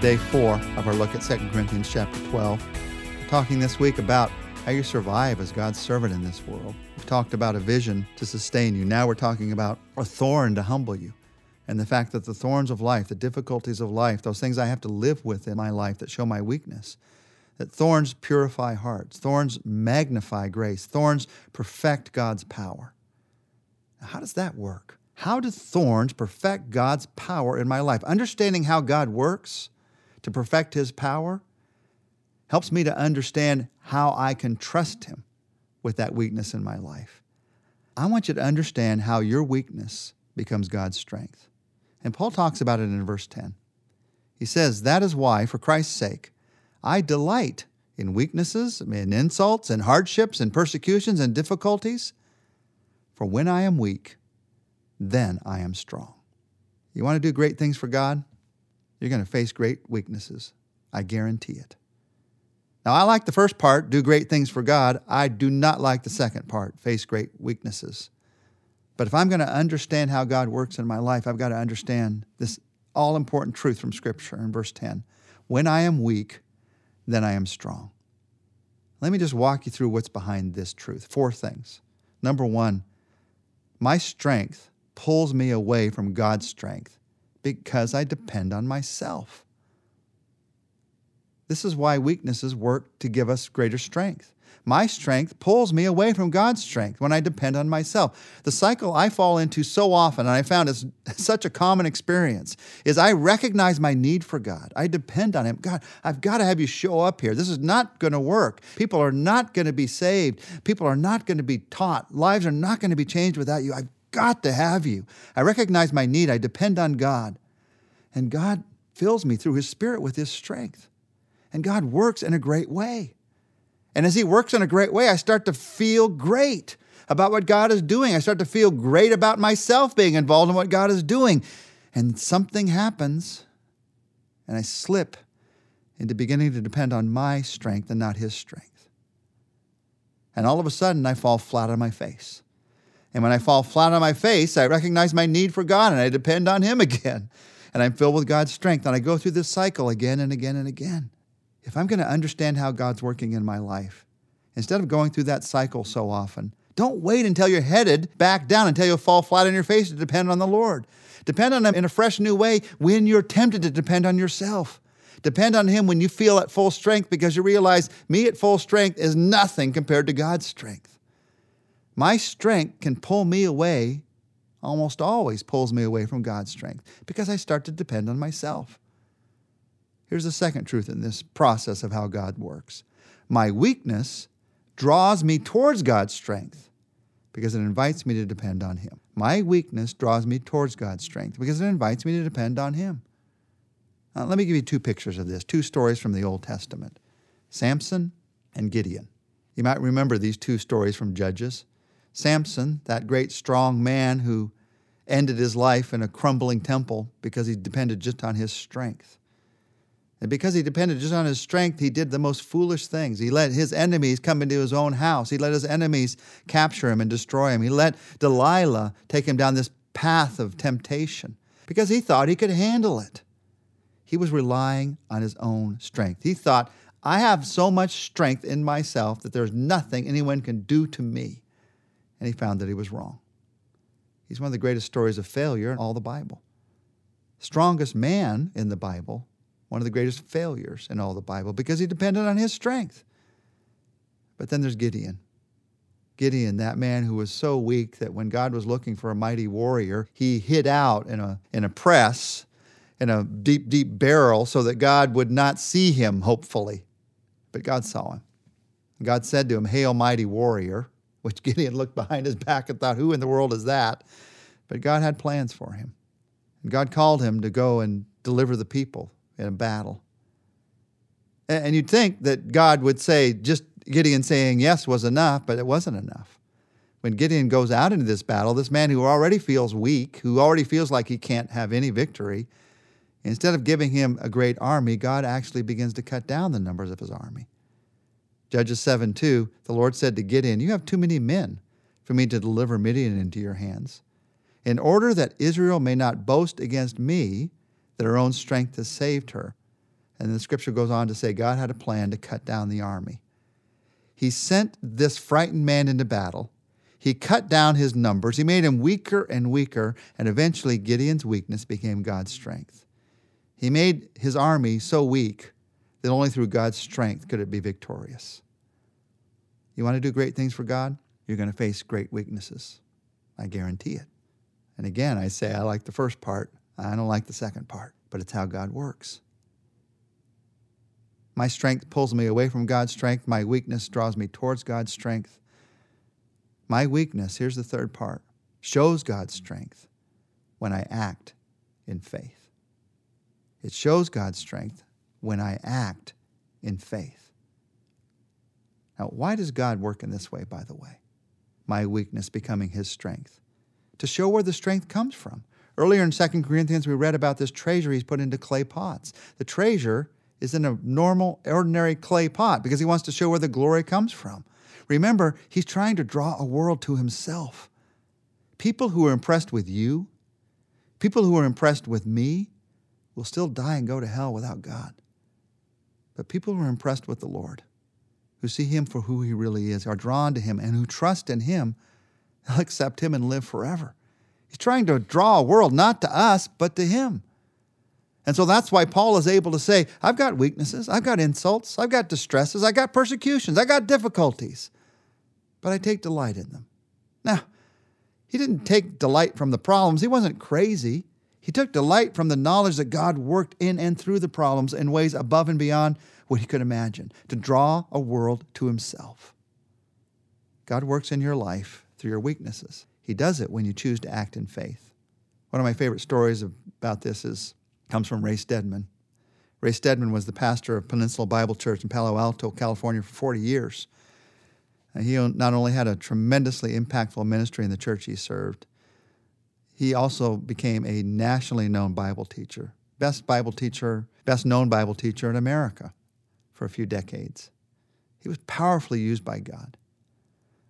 day four of our look at 2 Corinthians chapter 12. We're talking this week about how you survive as God's servant in this world. We've talked about a vision to sustain you. Now we're talking about a thorn to humble you. And the fact that the thorns of life, the difficulties of life, those things I have to live with in my life that show my weakness, that thorns purify hearts, thorns magnify grace, thorns perfect God's power. Now, how does that work? How do thorns perfect God's power in my life? Understanding how God works to perfect his power helps me to understand how I can trust him with that weakness in my life. I want you to understand how your weakness becomes God's strength. And Paul talks about it in verse 10. He says, That is why, for Christ's sake, I delight in weaknesses, in insults, and hardships, and persecutions, and difficulties. For when I am weak, then I am strong. You want to do great things for God? You're going to face great weaknesses. I guarantee it. Now, I like the first part, do great things for God. I do not like the second part, face great weaknesses. But if I'm going to understand how God works in my life, I've got to understand this all important truth from Scripture in verse 10. When I am weak, then I am strong. Let me just walk you through what's behind this truth. Four things. Number one, my strength pulls me away from God's strength because I depend on myself. This is why weaknesses work to give us greater strength. My strength pulls me away from God's strength when I depend on myself. The cycle I fall into so often, and I found it's such a common experience, is I recognize my need for God. I depend on Him. God, I've got to have you show up here. This is not going to work. People are not going to be saved. People are not going to be taught. Lives are not going to be changed without you. I've got to have you. I recognize my need. I depend on God. And God fills me through His Spirit with His strength. And God works in a great way. And as He works in a great way, I start to feel great about what God is doing. I start to feel great about myself being involved in what God is doing. And something happens, and I slip into beginning to depend on my strength and not His strength. And all of a sudden, I fall flat on my face. And when I fall flat on my face, I recognize my need for God and I depend on Him again. And I'm filled with God's strength. And I go through this cycle again and again and again. If I'm going to understand how God's working in my life, instead of going through that cycle so often, don't wait until you're headed back down, until you fall flat on your face to depend on the Lord. Depend on Him in a fresh new way when you're tempted to depend on yourself. Depend on Him when you feel at full strength because you realize me at full strength is nothing compared to God's strength. My strength can pull me away, almost always pulls me away from God's strength because I start to depend on myself. Here's the second truth in this process of how God works my weakness draws me towards God's strength because it invites me to depend on Him. My weakness draws me towards God's strength because it invites me to depend on Him. Now, let me give you two pictures of this, two stories from the Old Testament Samson and Gideon. You might remember these two stories from Judges. Samson, that great strong man who ended his life in a crumbling temple because he depended just on his strength. And because he depended just on his strength, he did the most foolish things. He let his enemies come into his own house. He let his enemies capture him and destroy him. He let Delilah take him down this path of temptation because he thought he could handle it. He was relying on his own strength. He thought, I have so much strength in myself that there's nothing anyone can do to me and he found that he was wrong. He's one of the greatest stories of failure in all the Bible. Strongest man in the Bible, one of the greatest failures in all the Bible because he depended on his strength. But then there's Gideon. Gideon, that man who was so weak that when God was looking for a mighty warrior, he hid out in a, in a press, in a deep, deep barrel, so that God would not see him, hopefully. But God saw him. God said to him, Hail, mighty warrior which Gideon looked behind his back and thought, Who in the world is that? But God had plans for him. And God called him to go and deliver the people in a battle. And you'd think that God would say, just Gideon saying yes was enough, but it wasn't enough. When Gideon goes out into this battle, this man who already feels weak, who already feels like he can't have any victory, instead of giving him a great army, God actually begins to cut down the numbers of his army. Judges 7 2, the Lord said to Gideon, You have too many men for me to deliver Midian into your hands. In order that Israel may not boast against me that her own strength has saved her, And the scripture goes on to say God had a plan to cut down the army. He sent this frightened man into battle. He cut down his numbers. He made him weaker and weaker, and eventually Gideon's weakness became God's strength. He made his army so weak that only through God's strength could it be victorious. You want to do great things for God? You're going to face great weaknesses. I guarantee it. And again, I say I like the first part, I don't like the second part, but it's how God works. My strength pulls me away from God's strength. My weakness draws me towards God's strength. My weakness, here's the third part, shows God's strength when I act in faith. It shows God's strength when I act in faith. Now, why does God work in this way, by the way? My weakness becoming his strength. To show where the strength comes from. Earlier in 2 Corinthians, we read about this treasure he's put into clay pots. The treasure is in a normal, ordinary clay pot because he wants to show where the glory comes from. Remember, he's trying to draw a world to himself. People who are impressed with you, people who are impressed with me, will still die and go to hell without God. But people who are impressed with the Lord, who see him for who he really is, are drawn to him, and who trust in him, they'll accept him and live forever. He's trying to draw a world not to us, but to him. And so that's why Paul is able to say, I've got weaknesses, I've got insults, I've got distresses, I've got persecutions, I've got difficulties, but I take delight in them. Now, he didn't take delight from the problems, he wasn't crazy. He took delight from the knowledge that God worked in and through the problems in ways above and beyond what he could imagine to draw a world to himself. God works in your life through your weaknesses. He does it when you choose to act in faith. One of my favorite stories about this is comes from Ray Stedman. Ray Stedman was the pastor of Peninsula Bible Church in Palo Alto, California for 40 years. And he not only had a tremendously impactful ministry in the church he served, he also became a nationally known Bible teacher, best Bible teacher, best known Bible teacher in America for a few decades. He was powerfully used by God.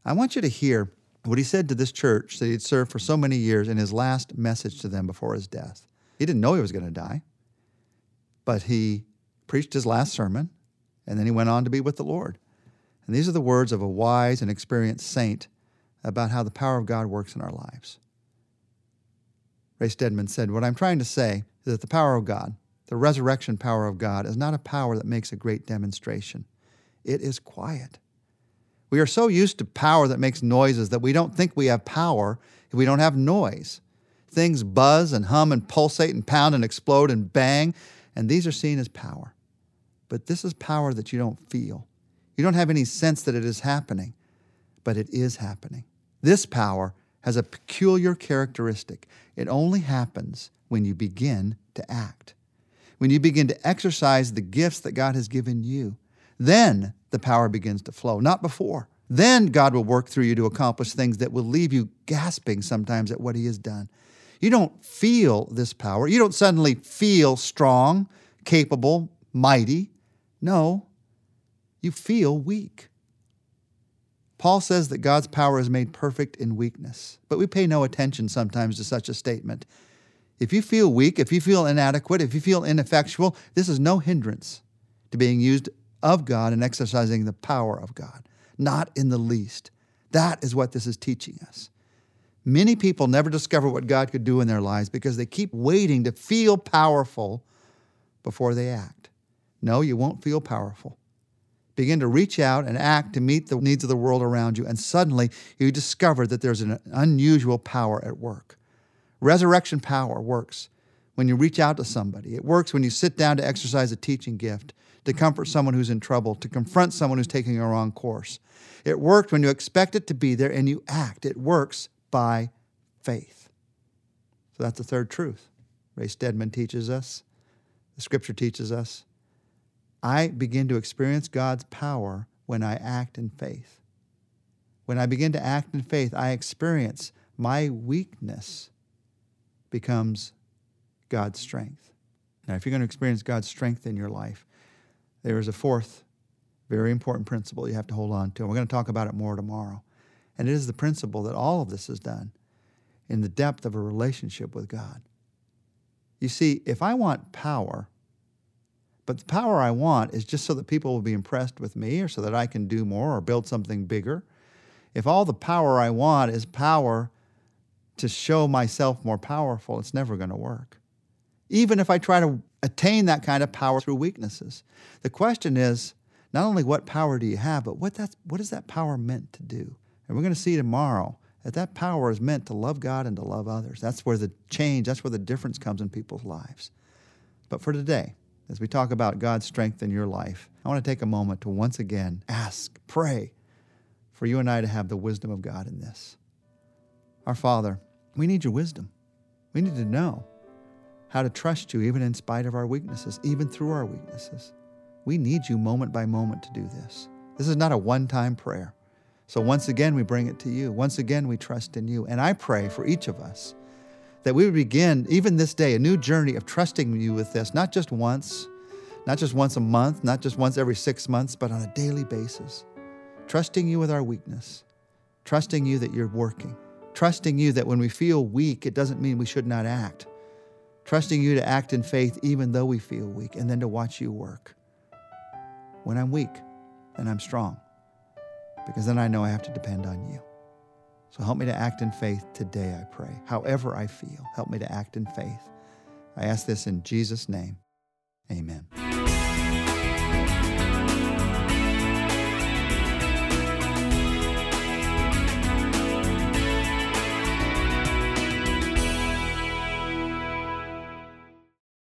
I want you to hear what he said to this church that he'd served for so many years in his last message to them before his death. He didn't know he was going to die, but he preached his last sermon and then he went on to be with the Lord. And these are the words of a wise and experienced saint about how the power of God works in our lives. Ray Stedman said, What I'm trying to say is that the power of God, the resurrection power of God, is not a power that makes a great demonstration. It is quiet. We are so used to power that makes noises that we don't think we have power if we don't have noise. Things buzz and hum and pulsate and pound and explode and bang, and these are seen as power. But this is power that you don't feel. You don't have any sense that it is happening, but it is happening. This power has a peculiar characteristic. It only happens when you begin to act, when you begin to exercise the gifts that God has given you. Then the power begins to flow, not before. Then God will work through you to accomplish things that will leave you gasping sometimes at what He has done. You don't feel this power. You don't suddenly feel strong, capable, mighty. No, you feel weak. Paul says that God's power is made perfect in weakness, but we pay no attention sometimes to such a statement. If you feel weak, if you feel inadequate, if you feel ineffectual, this is no hindrance to being used of God and exercising the power of God. Not in the least. That is what this is teaching us. Many people never discover what God could do in their lives because they keep waiting to feel powerful before they act. No, you won't feel powerful. Begin to reach out and act to meet the needs of the world around you, and suddenly you discover that there's an unusual power at work. Resurrection power works when you reach out to somebody. It works when you sit down to exercise a teaching gift, to comfort someone who's in trouble, to confront someone who's taking a wrong course. It works when you expect it to be there and you act. It works by faith. So that's the third truth. Ray Stedman teaches us, the scripture teaches us. I begin to experience God's power when I act in faith. When I begin to act in faith, I experience my weakness becomes God's strength. Now, if you're going to experience God's strength in your life, there is a fourth very important principle you have to hold on to. And we're going to talk about it more tomorrow. And it is the principle that all of this is done in the depth of a relationship with God. You see, if I want power, But the power I want is just so that people will be impressed with me or so that I can do more or build something bigger. If all the power I want is power to show myself more powerful, it's never going to work. Even if I try to attain that kind of power through weaknesses. The question is not only what power do you have, but what, that's, what is that power meant to do? And we're going to see tomorrow that that power is meant to love God and to love others. That's where the change, that's where the difference comes in people's lives. But for today, as we talk about God's strength in your life, I want to take a moment to once again ask, pray for you and I to have the wisdom of God in this. Our Father, we need your wisdom. We need to know how to trust you even in spite of our weaknesses, even through our weaknesses. We need you moment by moment to do this. This is not a one time prayer. So once again, we bring it to you. Once again, we trust in you. And I pray for each of us that we would begin, even this day, a new journey of trusting you with this, not just once, not just once a month, not just once every six months, but on a daily basis. Trusting you with our weakness, trusting you that you're working, trusting you that when we feel weak, it doesn't mean we should not act. Trusting you to act in faith even though we feel weak, and then to watch you work. When I'm weak, then I'm strong because then I know I have to depend on you. So help me to act in faith today, I pray. However I feel, help me to act in faith. I ask this in Jesus' name. Amen.